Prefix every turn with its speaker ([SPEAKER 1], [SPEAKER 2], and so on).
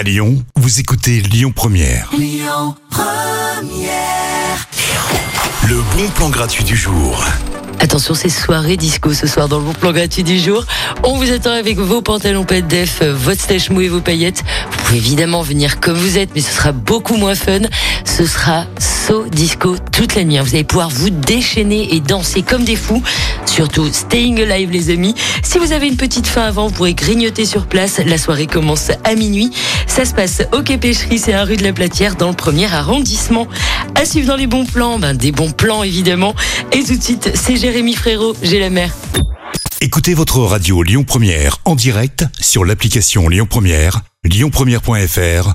[SPEAKER 1] À Lyon, vous écoutez Lyon Première. Le bon plan gratuit du jour.
[SPEAKER 2] Attention, c'est soirée disco ce soir dans le bon plan gratuit du jour. On vous attend avec vos pantalons pet def, votre stèche mou et vos paillettes. Vous pouvez évidemment venir comme vous êtes, mais ce sera beaucoup moins fun. Ce sera disco toute la nuit. Vous allez pouvoir vous déchaîner et danser comme des fous. Surtout, staying alive les amis. Si vous avez une petite faim avant, vous pourrez grignoter sur place. La soirée commence à minuit. Ça se passe au Quai Pêcherie, c'est à rue de la Platière dans le premier arrondissement. À suivre dans les bons plans, ben, des bons plans évidemment. Et tout de suite, c'est Jérémy Frérot, j'ai la mer.
[SPEAKER 1] Écoutez votre radio Lyon Première en direct sur l'application Lyon Première, lyonpremière.fr